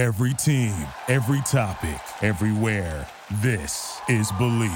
Every team, every topic, everywhere. This is Believe.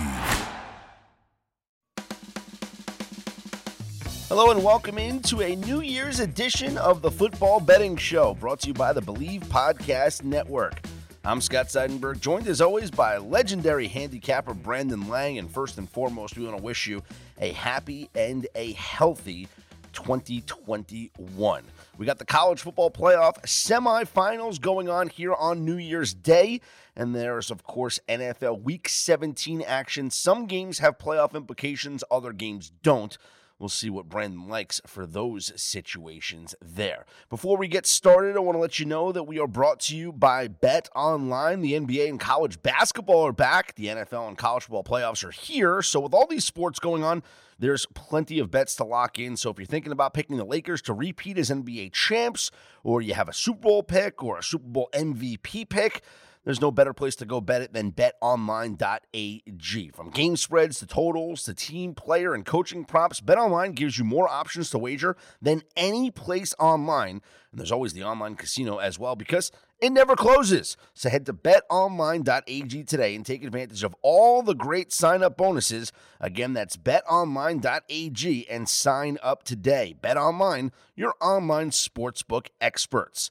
Hello and welcome into a New Year's edition of the Football Betting Show, brought to you by the Believe Podcast Network. I'm Scott Seidenberg, joined as always by legendary handicapper Brandon Lang. And first and foremost, we want to wish you a happy and a healthy 2021. We got the college football playoff semifinals going on here on New Year's Day. And there's, of course, NFL Week 17 action. Some games have playoff implications, other games don't. We'll see what Brandon likes for those situations there. Before we get started, I want to let you know that we are brought to you by Bet Online. The NBA and college basketball are back. The NFL and college football playoffs are here. So, with all these sports going on, there's plenty of bets to lock in. So, if you're thinking about picking the Lakers to repeat as NBA champs, or you have a Super Bowl pick or a Super Bowl MVP pick, there's no better place to go bet it than betonline.ag. From game spreads to totals to team, player, and coaching props, BetOnline gives you more options to wager than any place online. And there's always the online casino as well because it never closes. So head to betonline.ag today and take advantage of all the great sign up bonuses. Again, that's betonline.ag and sign up today. BetOnline, your online sportsbook experts.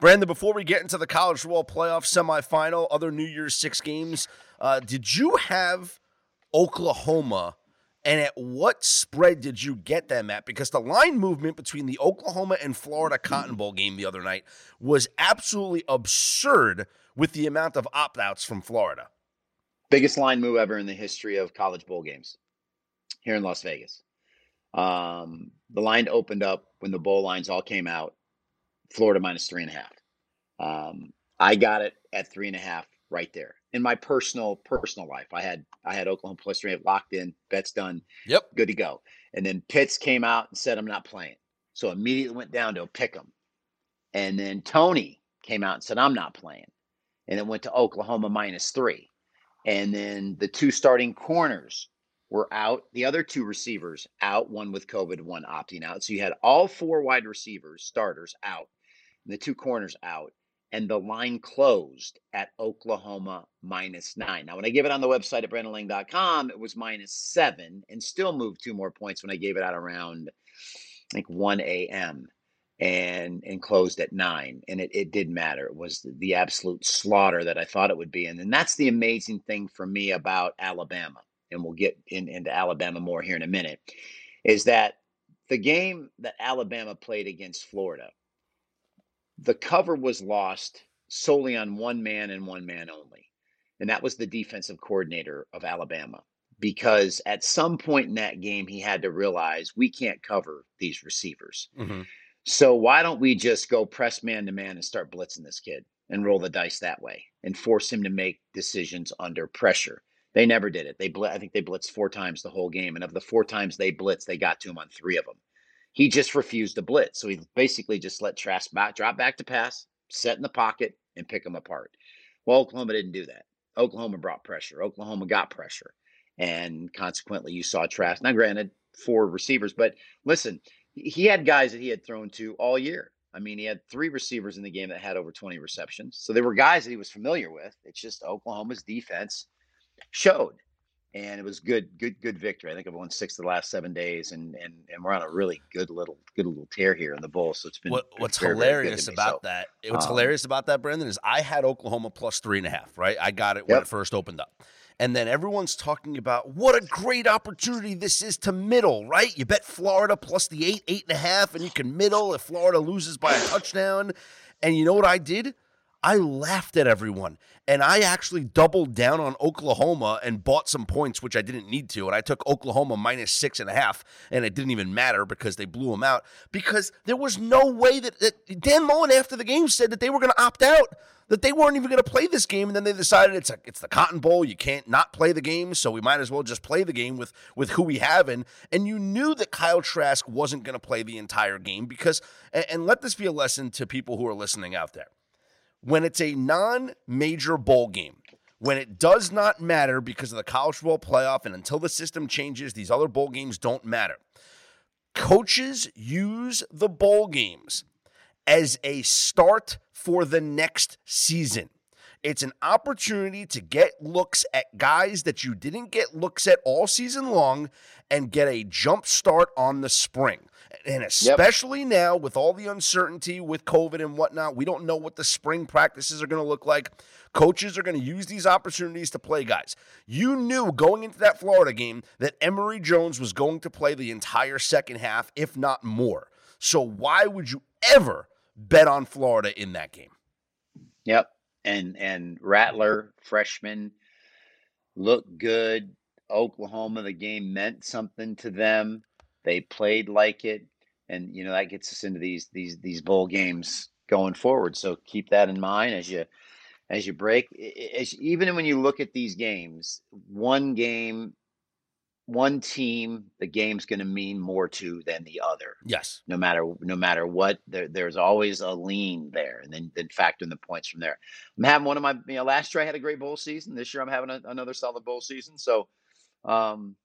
Brandon, before we get into the college football playoff semifinal, other New Year's Six games, uh, did you have Oklahoma? And at what spread did you get them at? Because the line movement between the Oklahoma and Florida Cotton Bowl game the other night was absolutely absurd with the amount of opt outs from Florida. Biggest line move ever in the history of college bowl games here in Las Vegas. Um, the line opened up when the bowl lines all came out Florida minus three and a half. Um, I got it at three and a half right there. In my personal personal life, I had I had Oklahoma plus three locked in, bets done. Yep, good to go. And then Pitts came out and said I'm not playing, so immediately went down to pick him. And then Toney came out and said I'm not playing, and it went to Oklahoma minus three. And then the two starting corners were out. The other two receivers out, one with COVID, one opting out. So you had all four wide receivers, starters out the two corners out, and the line closed at Oklahoma minus nine. Now, when I gave it on the website at brandonlang.com, it was minus seven and still moved two more points when I gave it out around, think, 1 a.m. and and closed at nine. And it, it didn't matter. It was the, the absolute slaughter that I thought it would be. And, and that's the amazing thing for me about Alabama. And we'll get in, into Alabama more here in a minute, is that the game that Alabama played against Florida the cover was lost solely on one man and one man only. And that was the defensive coordinator of Alabama. Because at some point in that game, he had to realize we can't cover these receivers. Mm-hmm. So why don't we just go press man to man and start blitzing this kid and roll the dice that way and force him to make decisions under pressure? They never did it. They bl- I think they blitzed four times the whole game, and of the four times they blitzed, they got to him on three of them he just refused to blitz. So he basically just let Trask back, drop back to pass, set in the pocket, and pick them apart. Well, Oklahoma didn't do that. Oklahoma brought pressure. Oklahoma got pressure. And consequently, you saw Trask. Now, granted, four receivers, but listen, he had guys that he had thrown to all year. I mean, he had three receivers in the game that had over 20 receptions. So they were guys that he was familiar with. It's just Oklahoma's defense showed and it was good, good, good victory. I think I've won six of the last seven days, and and and we're on a really good little, good little tear here in the bowl. So it's been what, what's very, hilarious very about so, that. What's um, hilarious about that, Brendan, is I had Oklahoma plus three and a half. Right, I got it when it first opened up. And then everyone's talking about what a great opportunity this is to middle, right? You bet Florida plus the eight, eight and a half, and you can middle if Florida loses by a touchdown. And you know what I did? I laughed at everyone. And I actually doubled down on Oklahoma and bought some points, which I didn't need to. And I took Oklahoma minus six and a half, and it didn't even matter because they blew them out. Because there was no way that, that Dan Mullen, after the game, said that they were going to opt out, that they weren't even going to play this game. And then they decided it's a, it's the Cotton Bowl. You can't not play the game, so we might as well just play the game with, with who we have. And, and you knew that Kyle Trask wasn't going to play the entire game because, and, and let this be a lesson to people who are listening out there when it's a non major bowl game, when it does not matter because of the college football playoff, and until the system changes, these other bowl games don't matter. Coaches use the bowl games as a start for the next season. It's an opportunity to get looks at guys that you didn't get looks at all season long and get a jump start on the spring. And especially yep. now with all the uncertainty with COVID and whatnot, we don't know what the spring practices are going to look like. Coaches are going to use these opportunities to play guys. You knew going into that Florida game that Emory Jones was going to play the entire second half, if not more. So why would you ever bet on Florida in that game? Yep and and Rattler freshman looked good. Oklahoma, the game meant something to them. They played like it, and you know that gets us into these these these bowl games going forward. So keep that in mind as you as you break. As, even when you look at these games, one game one team the game's going to mean more to than the other. Yes. No matter no matter what, there, there's always a lean there, and then then factor in the points from there. I'm having one of my you know last year I had a great bowl season. This year I'm having a, another solid bowl season. So, um,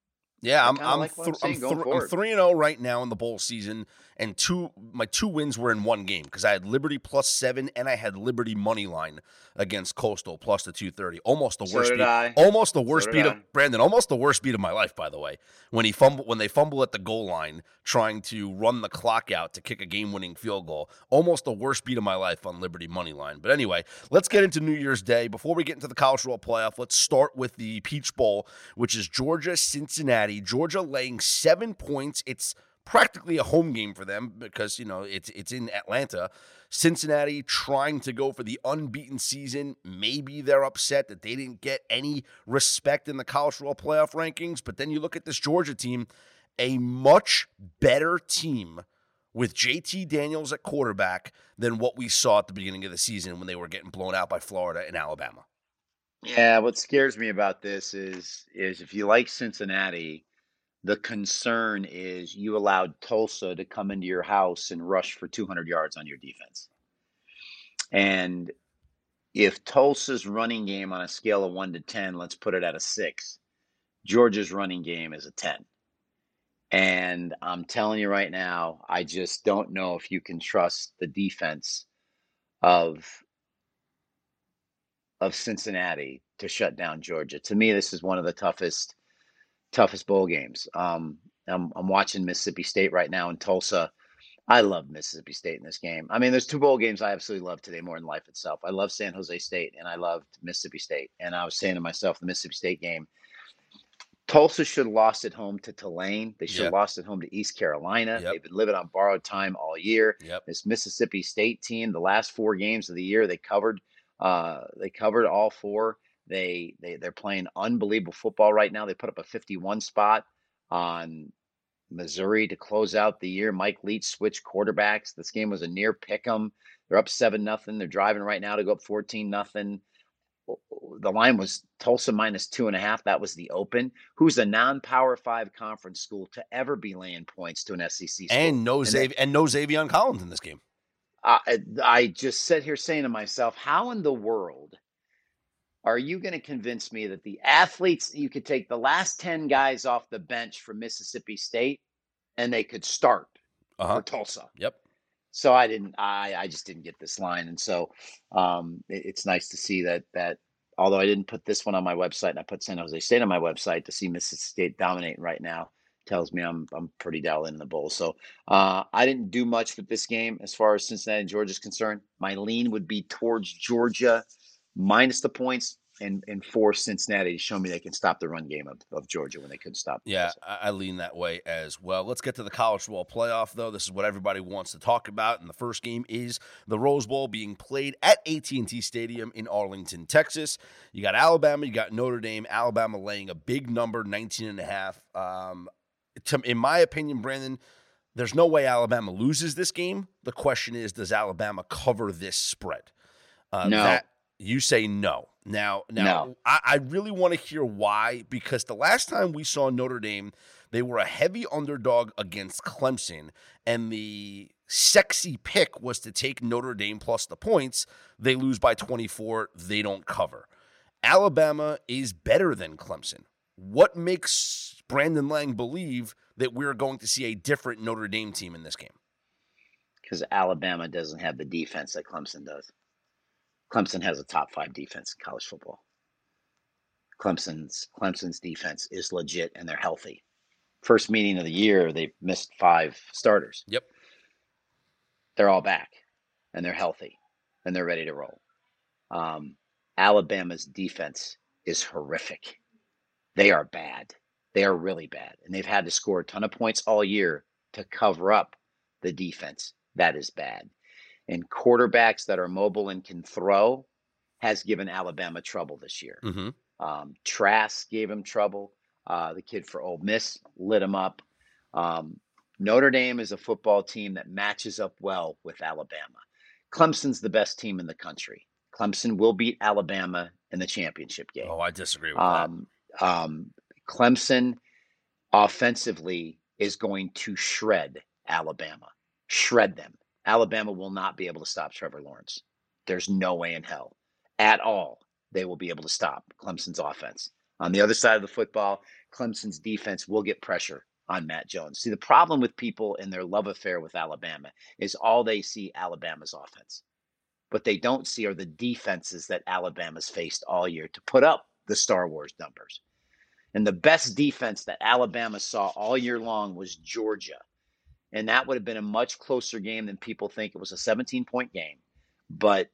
yeah, I'm I'm, like th- I'm, th- I'm, three and zero oh right now in the bowl season, and two my two wins were in one game because I had Liberty plus seven and I had Liberty money line against Coastal plus the 230. Almost the worst so beat. I. Almost the worst so beat of Brandon. Almost the worst beat of my life, by the way. When he fumble when they fumble at the goal line trying to run the clock out to kick a game-winning field goal. Almost the worst beat of my life on Liberty money line. But anyway, let's get into New Year's Day. Before we get into the college football playoff, let's start with the Peach Bowl, which is Georgia Cincinnati. Georgia laying 7 points. It's practically a home game for them because you know it's it's in Atlanta. Cincinnati trying to go for the unbeaten season. Maybe they're upset that they didn't get any respect in the college football playoff rankings. But then you look at this Georgia team, a much better team with JT Daniels at quarterback than what we saw at the beginning of the season when they were getting blown out by Florida and Alabama. Yeah, what scares me about this is is if you like Cincinnati, the concern is you allowed Tulsa to come into your house and rush for 200 yards on your defense. And if Tulsa's running game on a scale of 1 to 10, let's put it at a 6, Georgia's running game is a 10. And I'm telling you right now, I just don't know if you can trust the defense of of Cincinnati to shut down Georgia. To me, this is one of the toughest toughest bowl games. Um, I'm, I'm watching Mississippi State right now in Tulsa. I love Mississippi State in this game. I mean, there's two bowl games I absolutely love today more than life itself. I love San Jose State and I loved Mississippi State. And I was saying to myself, the Mississippi State game, Tulsa should have lost at home to Tulane. They should have yep. lost at home to East Carolina. Yep. They've been living on borrowed time all year. Yep. This Mississippi State team, the last four games of the year, they covered. Uh, they covered all four. They they they're playing unbelievable football right now. They put up a 51 spot on Missouri to close out the year. Mike Leach switched quarterbacks. This game was a near pick 'em. They're up seven nothing. They're driving right now to go up 14 nothing. The line was Tulsa minus two and a half. That was the open. Who's a non-power five conference school to ever be laying points to an SEC school? And no Xav- and no Zaven Collins in this game. I, I just sit here saying to myself, how in the world are you going to convince me that the athletes you could take the last 10 guys off the bench from Mississippi State and they could start uh-huh. for Tulsa? Yep. So I didn't I I just didn't get this line and so um, it, it's nice to see that that although I didn't put this one on my website and I put San Jose State on my website to see Mississippi State dominating right now tells me I'm I'm pretty dialed in the bowl. So uh, I didn't do much with this game as far as Cincinnati and Georgia is concerned. My lean would be towards Georgia minus the points and and force Cincinnati to show me they can stop the run game of, of Georgia when they couldn't stop. Yeah, I, I, lean that way as well. Let's get to the college football playoff, though. This is what everybody wants to talk about, and the first game is the Rose Bowl being played at AT&T Stadium in Arlington, Texas. You got Alabama, you got Notre Dame. Alabama laying a big number, 19 and a half. Um, to, in my opinion, Brandon, there's no way Alabama loses this game. The question is, does Alabama cover this spread? Uh, no. That, you say no. Now, now no. I, I really want to hear why because the last time we saw Notre Dame, they were a heavy underdog against Clemson, and the sexy pick was to take Notre Dame plus the points. They lose by 24, they don't cover. Alabama is better than Clemson. What makes Brandon Lang believe that we're going to see a different Notre Dame team in this game? because Alabama doesn't have the defense that Clemson does. Clemson has a top five defense in college football. Clemson's Clemson's defense is legit and they're healthy. First meeting of the year, they missed five starters. Yep. They're all back and they're healthy and they're ready to roll. Um, Alabama's defense is horrific. They are bad. They are really bad. And they've had to score a ton of points all year to cover up the defense. That is bad. And quarterbacks that are mobile and can throw has given Alabama trouble this year. Mm-hmm. Um, Trask gave him trouble. Uh, the kid for Ole Miss lit him up. Um, Notre Dame is a football team that matches up well with Alabama. Clemson's the best team in the country. Clemson will beat Alabama in the championship game. Oh, I disagree with Um, um, Clemson offensively is going to shred Alabama, shred them. Alabama will not be able to stop Trevor Lawrence. There's no way in hell at all they will be able to stop Clemson's offense. On the other side of the football, Clemson's defense will get pressure on Mac Jones. See, the problem with people in their love affair with Alabama is all they see Alabama's offense. What they don't see are the defenses that Alabama's faced all year to put up the Star Wars numbers. And the best defense that Alabama saw all year long was Georgia. And that would have been a much closer game than people think. It was a 17 point game. But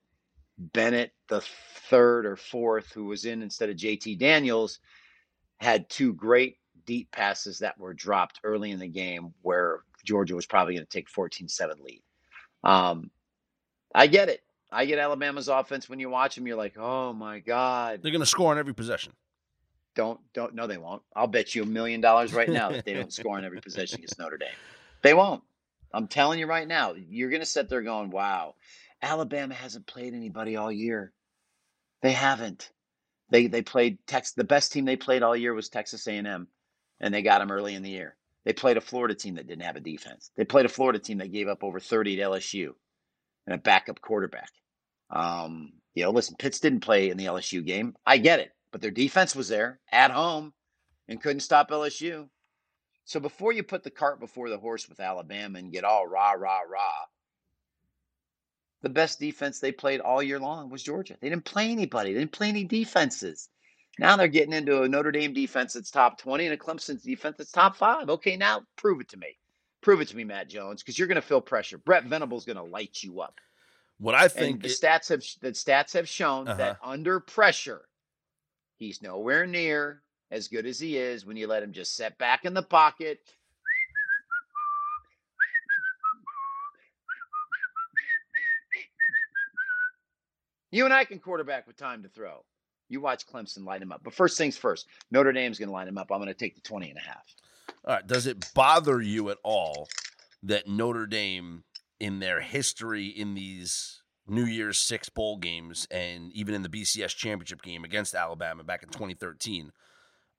Bennett, the third or fourth, who was in instead of JT Daniels, had two great deep passes that were dropped early in the game where Georgia was probably going to take 14 7 lead. Um, I get it. I get Alabama's offense. When you watch them, you're like, oh my God. They're going to score on every possession. Don't, don't, no, they won't. I'll bet you a million dollars right now that they don't score on every possession against Notre Dame. They won't. I'm telling you right now, you're going to sit there going, wow, Alabama hasn't played anybody all year. They haven't. They they played Tex. The best team they played all year was Texas A&M, and they got them early in the year. They played a Florida team that didn't have a defense. They played a Florida team that gave up over 30 at LSU, and a backup quarterback. Um, you know, listen, Pitts didn't play in the LSU game. I get it, but their defense was there at home and couldn't stop LSU. So before you put the cart before the horse with Alabama and get all rah rah rah, the best defense they played all year long was Georgia. They didn't play anybody. They didn't play any defenses. Now they're getting into a Notre Dame defense that's top 20 and a Clemson defense that's top five. Okay, now prove it to me. Prove it to me, Mac Jones, because you're going to feel pressure. Brent Venables going to light you up. What I think and the it- stats have the stats have shown Uh-huh. that under pressure, he's nowhere near as good as he is when you let him just set back in the pocket. You and I can quarterback with time to throw. You watch Clemson line him up. But first things first, Notre Dame's going to line him up. I'm going to take the 20 and a half. All right. Does it bother you at all that Notre Dame, in their history in these New Year's Six bowl games and even in the BCS championship game against Alabama back in 2013,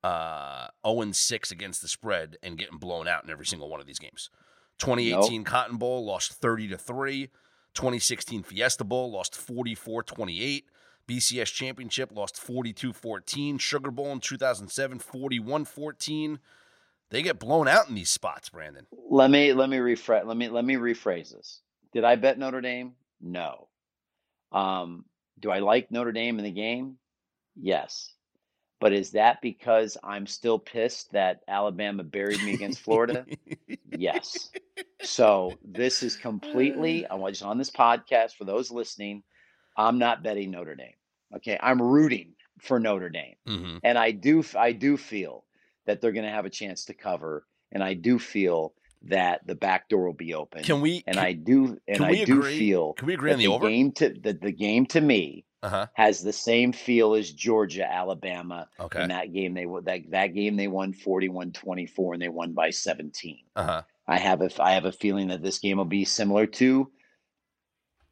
uh, 0 6 against the spread and getting blown out in every single one of these games? 2018 Cotton Bowl lost 30 to 3. 2016 Fiesta Bowl lost 44 28. BCS Championship lost 42 14. Sugar Bowl in 2007 41 14 they get blown out in these spots, Brandon. Let me let me rephrase let me let me rephrase this. Did I bet Notre Dame? No. Um, do I like Notre Dame in the game? Yes. But is that because I'm still pissed that Alabama buried me against Florida? yes. So this is completely I was on this podcast for those listening. I'm not betting Notre Dame. Okay, I'm rooting for Notre Dame, hmm and I do I do feel that they're going to have a chance to cover, and I do feel that the back door will be open. Can we? and can, I do and I do agree- feel Can we agree on the, the over? game to that the game to me Uh huh. has the same feel as Georgia Alabama. Okay. In that game they won that that game they won 41-24 and they won by 17. Uh huh. I have a I have a feeling that this game will be similar to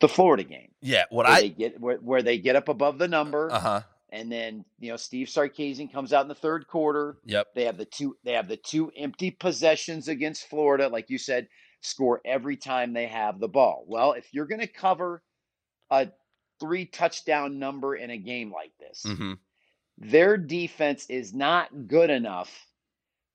the Florida game. Yeah. What Where I. they get where, where they get up above the number Uh huh. and then you know Steve Sarkisian comes out in the third quarter. Yep. They have the two they have the two empty possessions against Florida, like you said, score every time they have the ball. Well, if you're going to cover a three touchdown number in a game like this, hmm their defense is not good enough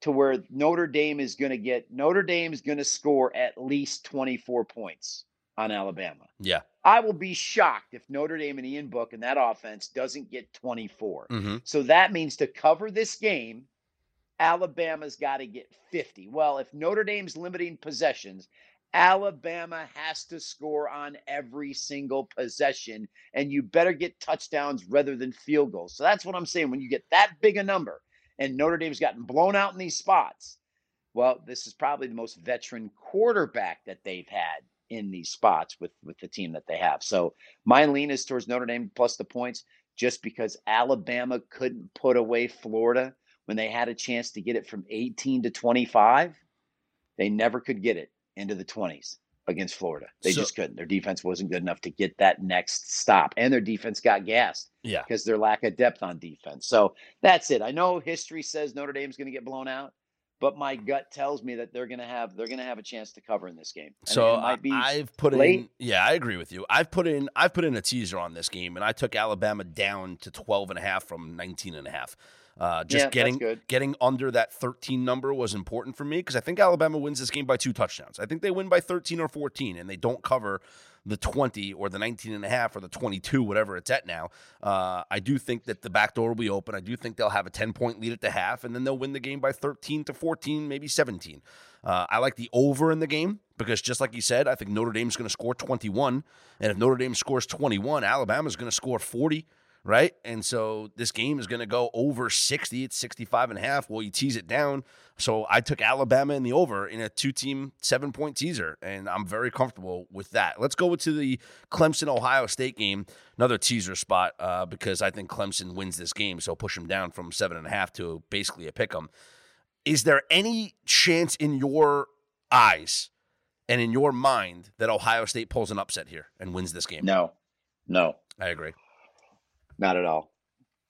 to where Notre Dame is going to get Notre Dame is going to score at least 24 points. on Alabama. Yeah. I will be shocked if Notre Dame and Ian Book and that offense doesn't get 24. Mm-hmm. So that means to cover this game, Alabama's got to get 50. Well, if Notre Dame's limiting possessions, Alabama has to score on every single possession, and you better get touchdowns rather than field goals. So that's what I'm saying. When you get that big a number, and Notre Dame's gotten blown out in these spots, well, this is probably the most veteran quarterback that they've had in these spots with with the team that they have. So my lean is towards Notre Dame plus the points, just because Alabama couldn't put away Florida when they had a chance to get it from 18 to 25. They never could get it into the 20s against Florida. They So- just couldn't. Their defense wasn't good enough to get that next stop, and their defense got gassed Yeah. because their lack of depth on defense. So that's it. I know history says Notre Dame's going to get blown out, but my gut tells me that they're going to have they're going to have a chance to cover in this game. And So it might be I- I've put in yeah, I agree with you. I've put in I've put in a teaser on this game and I took Alabama down to 12 and a half from 19 and a half. Uh, just Yeah, getting getting under that 13 number was important for me because I think Alabama wins this game by two touchdowns. I think they win by 13 or 14 and they don't cover the 20 or the 19 and a half or the 22 whatever it's at now. Uh, I do think that the back door will be open. I do think they'll have a 10 point lead at the half and then they'll win the game by 13 to 14, maybe 17. Uh, I like the over in the game because just like you said, I think Notre Dame's going to score 21 and if Notre Dame scores 21, Alabama's going to score 40 right? And so this game is going to go over 60. It's 65 and a half. Well, you tease it down. So I took Alabama in the over in a two team seven point teaser, and I'm very comfortable with that. Let's go to the Clemson Ohio State game, another teaser spot, uh, because I think Clemson wins this game. So push them down from seven and a half to basically a pick 'em. Is there any chance in your eyes and in your mind that Ohio State pulls an upset here and wins this game? No, no, I agree. Not at all.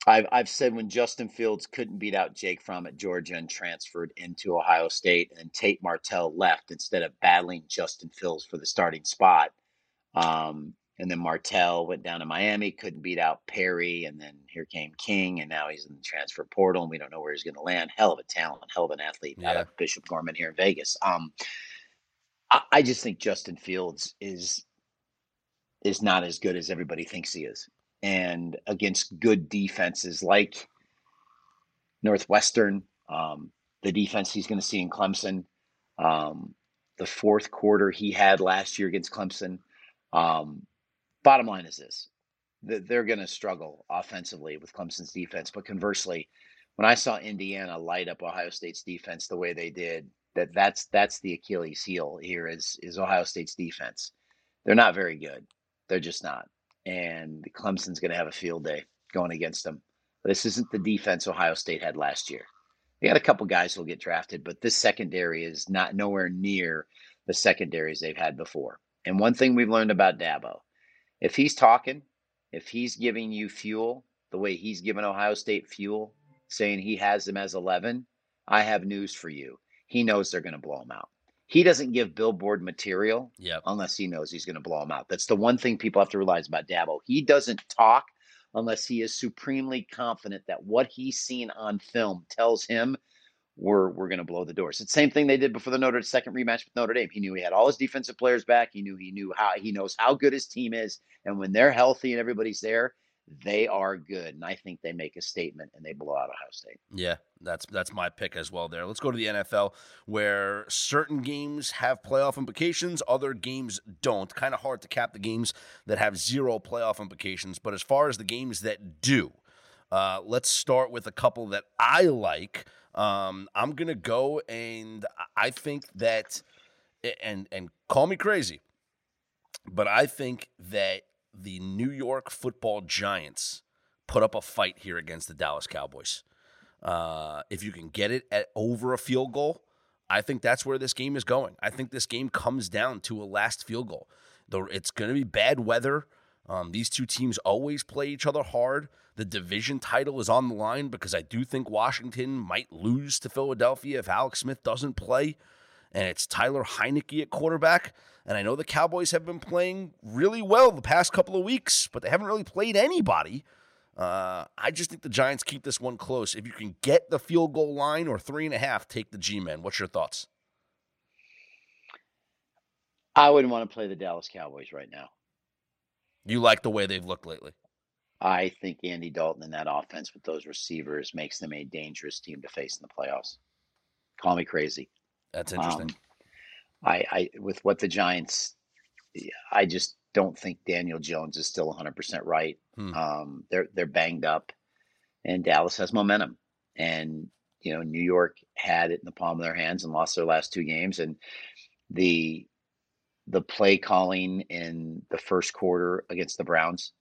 I've I've said when Justin Fields couldn't beat out Jake Fromm at Georgia and transferred into Ohio State, and Tate Martell left instead of battling Justin Fields for the starting spot. Um, and then Martell went down to Miami, couldn't beat out Perry, and then here came King, and now he's in the transfer portal, and we don't know where he's going to land. Hell of a talent, hell of an athlete out Yeah. of Bishop Gorman here in Vegas. Um, I, I just think Justin Fields is is not as good as everybody thinks he is, and against good defenses like Northwestern, um, the defense he's going to see in Clemson, um, the fourth quarter he had last year against Clemson. Um, bottom line is this: that they're going to struggle offensively with Clemson's defense. But conversely, when I saw Indiana light up Ohio State's defense the way they did, that that's that's the Achilles heel here is is Ohio State's defense. They're not very good. They're just not. And Clemson's going to have a field day going against them. This isn't the defense Ohio State had last year. They got a couple guys who'll get drafted, but this secondary is not nowhere near the secondaries they've had before. And one thing we've learned about Dabo, if he's talking, if he's giving you fuel the way he's given Ohio State fuel, saying he has them as 11, I have news for you. He knows they're going to blow him out. He doesn't give billboard material Yep. unless he knows he's going to blow him out. That's the one thing people have to realize about Dabo. He doesn't talk unless he is supremely confident that what he's seen on film tells him we're we're going to blow the doors. It's the same thing they did before the Notre second rematch with Notre Dame. He knew he had all his defensive players back. He knew he knew how he knows how good his team is, and when they're healthy and everybody's there, they are good. And I think they make a statement and they blow out Ohio State. Yeah, that's that's my pick as well. There. Let's go to the NFL, where certain games have playoff implications, other games don't. Kind of hard to cap the games that have zero playoff implications, but as far as the games that do, uh, let's start with a couple that I like. Um, I'm gonna go, and I think that, and and call me crazy, but I think that the New York Football Giants put up a fight here against the Dallas Cowboys. Uh, if you can get it at over a field goal, I think that's where this game is going. I think this game comes down to a last field goal. Though it's going to be bad weather. Um, these two teams always play each other hard. The division title is on the line because I do think Washington might lose to Philadelphia if Alex Smith doesn't play. And it's Tyler Heinicke at quarterback. And I know the Cowboys have been playing really well the past couple of weeks, but they haven't really played anybody. Uh, I just think the Giants keep this one close. If you can get the field goal line or three and a half, take the G men. What's your thoughts? I wouldn't want to play the Dallas Cowboys right now. You like the way they've looked lately? I think Andy Dalton and that offense with those receivers makes them a dangerous team to face in the playoffs. Call me crazy. That's interesting. Um, I, I with what the Giants, I just don't think Daniel Jones is still 100% right. Hmm. Um, they're they're banged up, and Dallas has momentum. And you know, New York had it in the palm of their hands and lost their last two games. And the the play calling in the first quarter against the Browns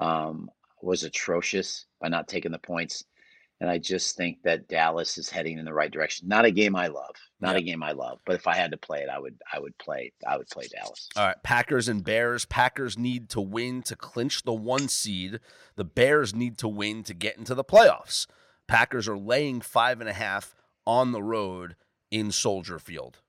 um, was atrocious by not taking the points. And I just think that Dallas is heading in the right direction. Not a game I love. Not a game I love. But if I had to play it, I would I would play I would play Dallas. All right. Packers and Bears. Packers need to win to clinch the one seed. The Bears need to win to get into the playoffs. Packers are laying five and a half on the road in Soldier Field.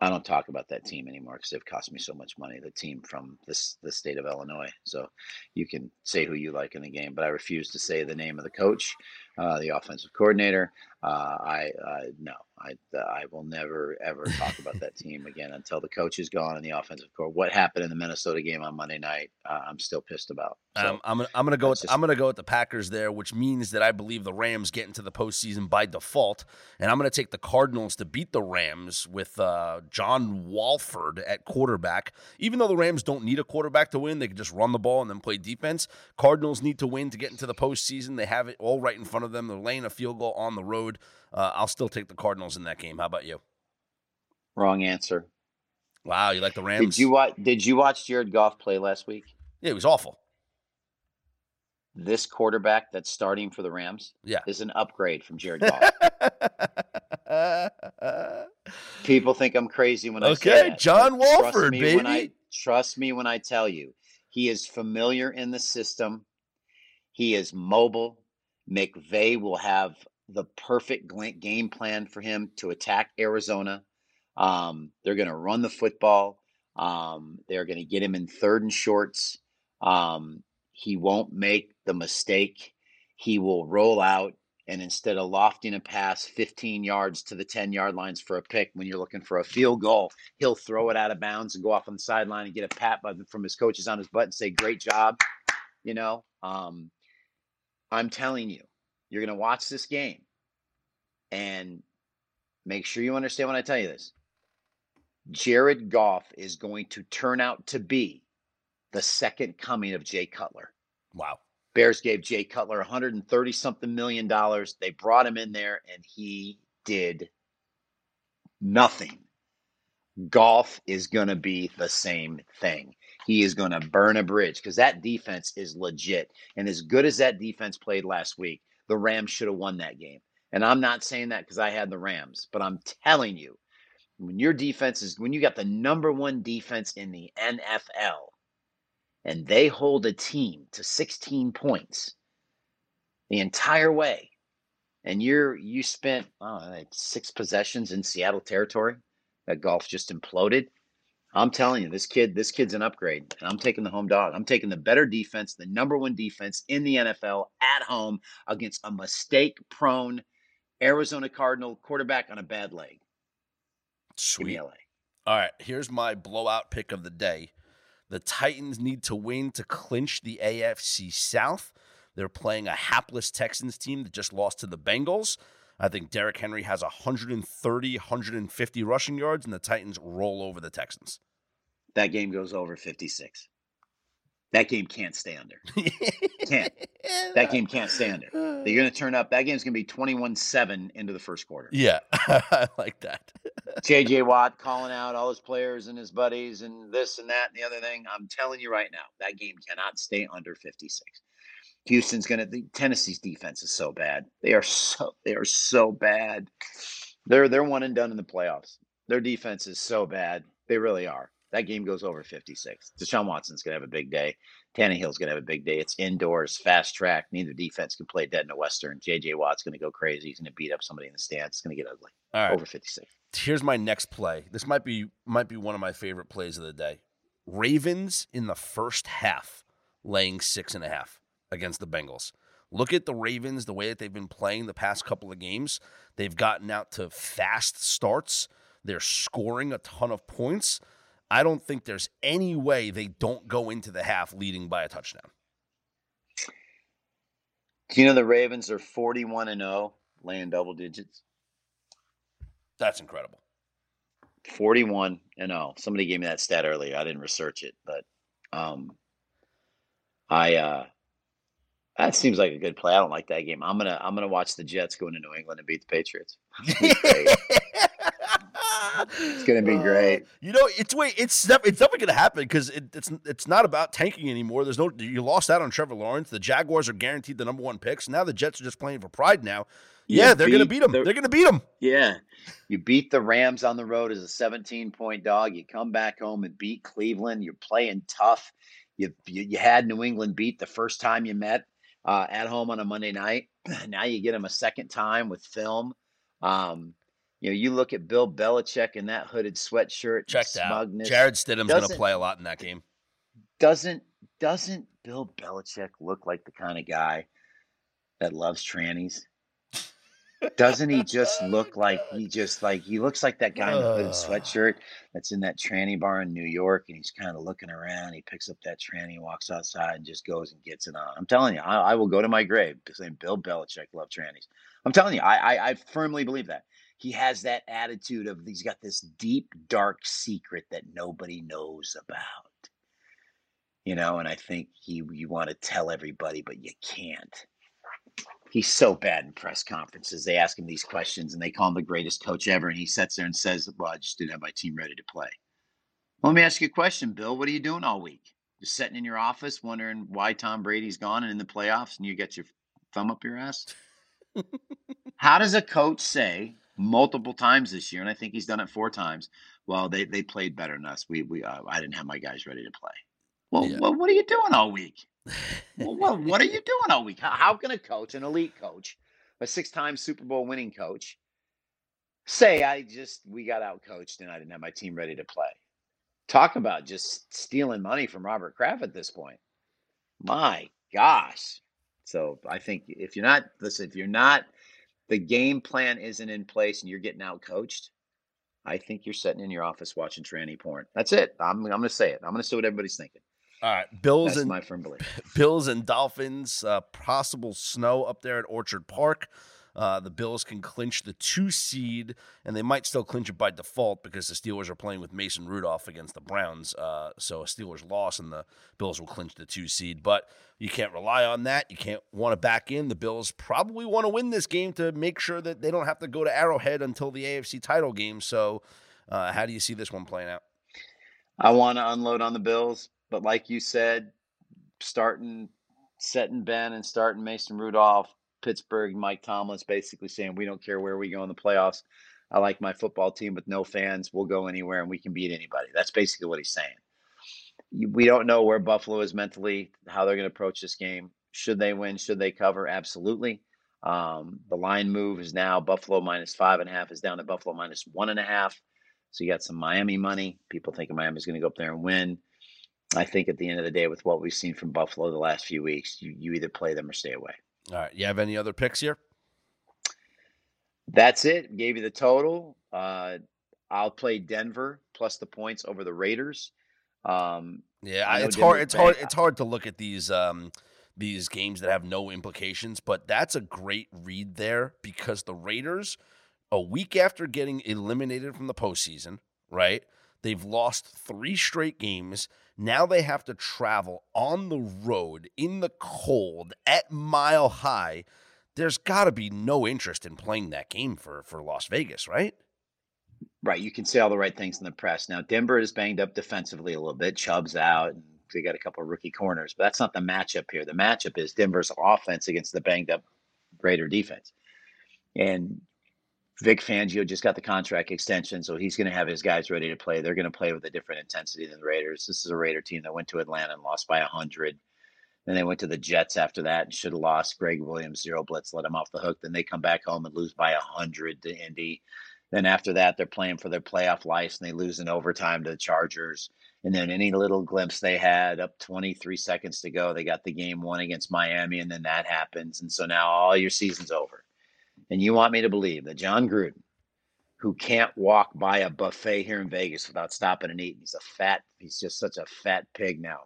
I don't talk about that team anymore because they've cost me so much money. The team from this the state of Illinois. So you can say who you like in the game, but I refuse to say the name of the coach, uh, the offensive coordinator. Uh, I uh, no, I I will never ever talk about that team again until the coach is gone and the offensive core. What happened in the Minnesota game on Monday night? Uh, I'm still pissed about. So, um, I'm gonna I'm gonna go with just, I'm gonna go with the Packers there, which means that I believe the Rams get into the postseason by default, and I'm gonna take the Cardinals to beat the Rams with uh, John Wolford at quarterback. Even though the Rams don't need a quarterback to win, they can just run the ball and then play defense. Cardinals need to win to get into the postseason. They have it all right in front of them. They're laying a field goal on the road. Uh, I'll still take the Cardinals in that game. How about you? Wrong answer. Wow, you like the Rams? Did you watch? Did you watch Jared Goff play last week? Yeah, it was awful. This quarterback that's starting for the Rams, yeah. is an upgrade from Jared Goff. People think I'm crazy when I okay, say Okay, John Wolford, baby. When I, trust me when I tell you, he is familiar in the system. He is mobile. McVay will have the perfect game plan for him to attack Arizona. Um, they're going to run the football. Um, they're going to get him in third and shorts. Um, he won't make the mistake. He will roll out and instead of lofting a pass 15 yards to the 10 yard lines for a pick when you're looking for a field goal, he'll throw it out of bounds and go off on the sideline and get a pat from his coaches on his butt and say, Great job. You know, um, I'm telling you, you're going to watch this game and make sure you understand when I tell you this. Jared Goff is going to turn out to be the second coming of Jay Cutler. Wow. Bears gave Jay Cutler 130 something million dollars. They brought him in there and he did nothing. Goff is going to be the same thing. He is going to burn a bridge because that defense is legit. And as good as that defense played last week, the Rams should have won that game. And I'm not saying that because I had the Rams, but I'm telling you, when your defense is, when you got the number one defense in the NFL and they hold a team to 16 points the entire way, and you're, you spent know, six possessions in Seattle territory, that Goff just imploded. I'm telling you, this kid, this kid's an upgrade. And I'm taking the home dog. I'm taking the better defense, the number one defense in the NFL at home against a mistake prone Arizona Cardinal quarterback on a bad leg. Sweet. All right, here's my blowout pick of the day. The Titans need to win to clinch the AFC South. They're playing a hapless Texans team that just lost to the Bengals. I think Derrick Henry has 130, 150 rushing yards, and the Titans roll over the Texans. That game goes over 56. That game can't stay under. can't. That game can't stay under. You're going to turn up. That game's going to be 21 7 into the first quarter. Yeah, I like that. JJ Watt calling out all his players and his buddies and this and that and the other thing. I'm telling you right now, that game cannot stay under 56. Houston's going to, Tennessee's defense is so bad. They are so, they are so bad. They're, they're one and done in the playoffs. Their defense is so bad. They really are. That game goes over 56. Deshaun Watson's going to have a big day. Tannehill's going to have a big day. It's indoors, fast track. Neither defense can play dead in a Western. J.J. Watt's going to go crazy. He's going to beat up somebody in the stands. It's going to get ugly. All right. Over 56. Here's my next play. This might be might be one of my favorite plays of the day. Ravens in the first half, laying six and a half against the Bengals. Look at the Ravens, the way that they've been playing the past couple of games. They've gotten out to fast starts. They're scoring a ton of points. I don't think there's any way they don't go into the half leading by a touchdown. Do you know the Ravens are 41 and 0, laying double digits? That's incredible. 41 and 0. Somebody gave me that stat earlier. I didn't research it, but um I uh that seems like a good play. I don't like that game. I'm gonna I'm gonna watch the Jets go into New England and beat the Patriots. it's gonna be great. Uh, you know, it's wait, it's it's definitely gonna happen because it, it's it's not about tanking anymore. There's no you lost out on Trevor Lawrence. The Jaguars are guaranteed the number one picks. Now the Jets are just playing for pride. Now, yeah, they're gonna beat them. The, they're gonna beat them. Yeah, you beat the Rams on the road as a 17 point dog. You come back home and beat Cleveland. You're playing tough. You you, you had New England beat the first time you met uh, at home on a Monday night. Now you get him a second time with film. Um, you know, you look at Bill Belichick in that hooded sweatshirt. Checked smugness. out. Jarrett Stidham's going to play a lot in that game. Doesn't doesn't Bill Belichick look like the kind of guy that loves trannies? Doesn't he just look like he just like he looks like that guy in the hooded sweatshirt that's in that tranny bar in New York and he's kind of looking around. He picks up that tranny, walks outside, and just goes and gets it on. I'm telling you, I, I will go to my grave saying Bill Belichick loved trannies. I'm telling you, I, I I firmly believe that he has that attitude of he's got this deep, dark secret that nobody knows about. You know, and I think he you want to tell everybody, but you can't. He's so bad in press conferences. They ask him these questions and they call him the greatest coach ever. And he sits there and says, Well, I just didn't have my team ready to play. Well, let me ask you a question, Bill. What are you doing all week? Just sitting in your office wondering why Tom Brady's gone and in the playoffs and you get your thumb up your ass? How does a coach say multiple times this year, and I think he's done it four times. Well, they they played better than us. We we uh, I didn't have my guys ready to play. Well, yeah. well what are you doing all week? Well, what, are you doing all week? How, how can a coach, an elite coach, a six-time Super Bowl winning coach, say I just we got out coached and I didn't have my team ready to play? Talk about just stealing money from Robert Kraft at this point. My gosh. So I think if you're not listen, if you're not the game plan isn't in place and you're getting out coached, I think you're sitting in your office watching tranny porn. That's it. I'm, I'm going to say it. I'm going to say what everybody's thinking. All right, Bills That's and my firm belief. Bills and Dolphins. Uh, possible snow up there at Orchard Park. Uh, the Bills can clinch the two seed, and they might still clinch it by default because the Steelers are playing with Mason Rudolph against the Browns. Uh, so a Steelers loss, and the Bills will clinch the two seed. But you can't rely on that. You can't want to back in. The Bills probably want to win this game to make sure that they don't have to go to Arrowhead until the AFC title game. So, uh, how do you see this one playing out? I want to unload on the Bills, but like you said, starting setting Ben and starting Mason Rudolph Pittsburgh, Mike Tomlin's basically saying, we don't care where we go in the playoffs. I like my football team with no fans. We'll go anywhere and we can beat anybody. That's basically what he's saying. We don't know where Buffalo is mentally, how they're going to approach this game. Should they win? Should they cover? Absolutely. Um, the line move is now Buffalo minus five and a half is down to Buffalo minus one and a half. So you got some Miami money. People think Miami's going to go up there and win. I think at the end of the day, with what we've seen from Buffalo the last few weeks, you, you either play them or stay away. All right. You have any other picks here? That's it. Gave you the total. Uh, I'll play Denver plus the points over the Raiders. Um, yeah, it's hard. It's hard. It's hard to look at these um, these games that have no implications, but that's a great read there because the Raiders, a week after getting eliminated from the postseason, right? They've lost three straight games. Now they have to travel on the road in the cold at mile high. There's got to be no interest in playing that game for, for Las Vegas, right? Right. You can say all the right things in the press. Now, Denver is banged up defensively a little bit. Chubb's out. And they got a couple of rookie corners, but that's not the matchup here. The matchup is Denver's offense against the banged up Raider defense. And Vic Fangio just got the contract extension, so he's going to have his guys ready to play. They're going to play with a different intensity than the Raiders. This is a Raider team that went to Atlanta and lost by 100. Then they went to the Jets after that and should have lost. Gregg Williams, zero blitz, let them off the hook. Then they come back home and lose by 100 to Indy. Then after that, they're playing for their playoff life and they lose in overtime to the Chargers. And then any little glimpse they had up 23 seconds to go, they got the game one against Miami, and then that happens. And so now all your season's over. And you want me to believe that Jon Gruden who can't walk by a buffet here in Vegas without stopping and eating. He's a fat, he's just such a fat pig now.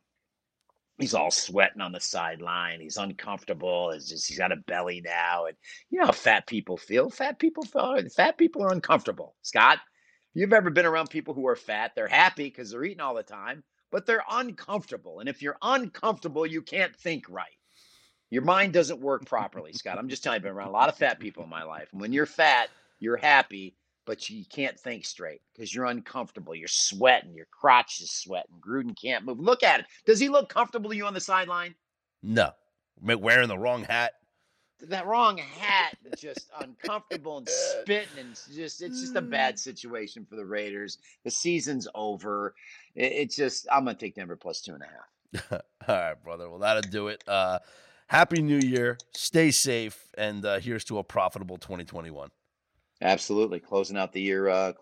He's all sweating on the sideline. He's uncomfortable. It's just he's got a belly now. And you know how fat people feel. Fat people feel fat people are uncomfortable. Scott, you've ever been around people who are fat, they're happy because they're eating all the time, but they're uncomfortable. And if you're uncomfortable, you can't think right. Your mind doesn't work properly, Scott. I'm just telling you, I've been around a lot of fat people in my life. And when you're fat, you're happy, but you can't think straight because you're uncomfortable. You're sweating. Your crotch is sweating. Gruden can't move. Look at it. Does he look comfortable to you on the sideline? No. Wearing the wrong hat. That wrong hat, just uncomfortable and spitting, and just it's just a bad situation for the Raiders. The season's over. It, it's just I'm gonna take Denver plus two and a half. All right, brother. Well, that'll do it. Uh, happy New Year. Stay safe, and uh, here's to a profitable 2021. Absolutely. Closing out the year, uh,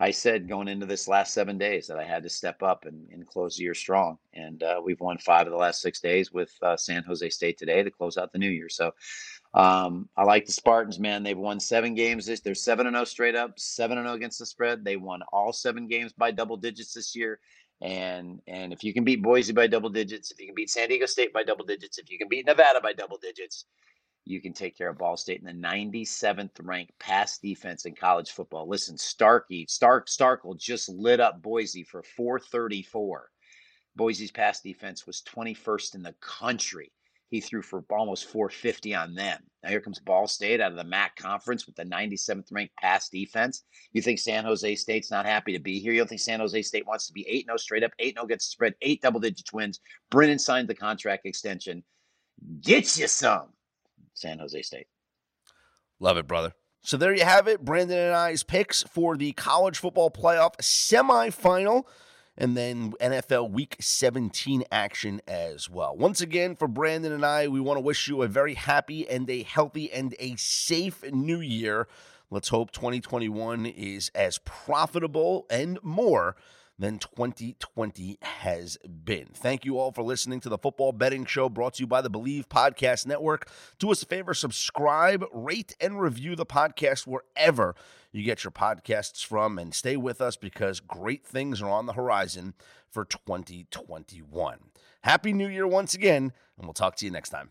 I said going into this last seven days that I had to step up and, and close the year strong. And uh, we've won five of the last six days with uh, San Jose State today to close out the new year. So um, I like the Spartans, man. They've won seven games. This, they're 7 0 straight up, 7 0 against the spread. They won all seven games by double digits this year. And and if you can beat Boise by double digits, if you can beat San Diego State by double digits, if you can beat Nevada by double digits, you can take care of Ball State in the 97th ranked pass defense in college football. Listen, Starkey, Stark Starkel just lit up Boise for 434. Boise's pass defense was 21st in the country. He threw for almost 450 on them. Now here comes Ball State out of the MAC conference with the 97th ranked pass defense. You think San Jose State's not happy to be here? You don't think San Jose State wants to be 8 0 straight up, 8 0 gets spread, eight double digit wins. Brennan signed the contract extension. Get you some. San Jose State. Love it, brother. So there you have it. Brandon and I's picks for the college football playoff semifinal and then NFL Week 17 action as well. Once again, for Brandon and I, we want to wish you a very happy and a healthy and a safe new year. Let's hope 2021 is as profitable and more than 2020 has been. Thank you all for listening to the Football Betting Show brought to you by the Bleav Podcast Network. Do us a favor, subscribe, rate, and review the podcast wherever you get your podcasts from, and stay with us because great things are on the horizon for 2021. Happy New Year once again, and we'll talk to you next time.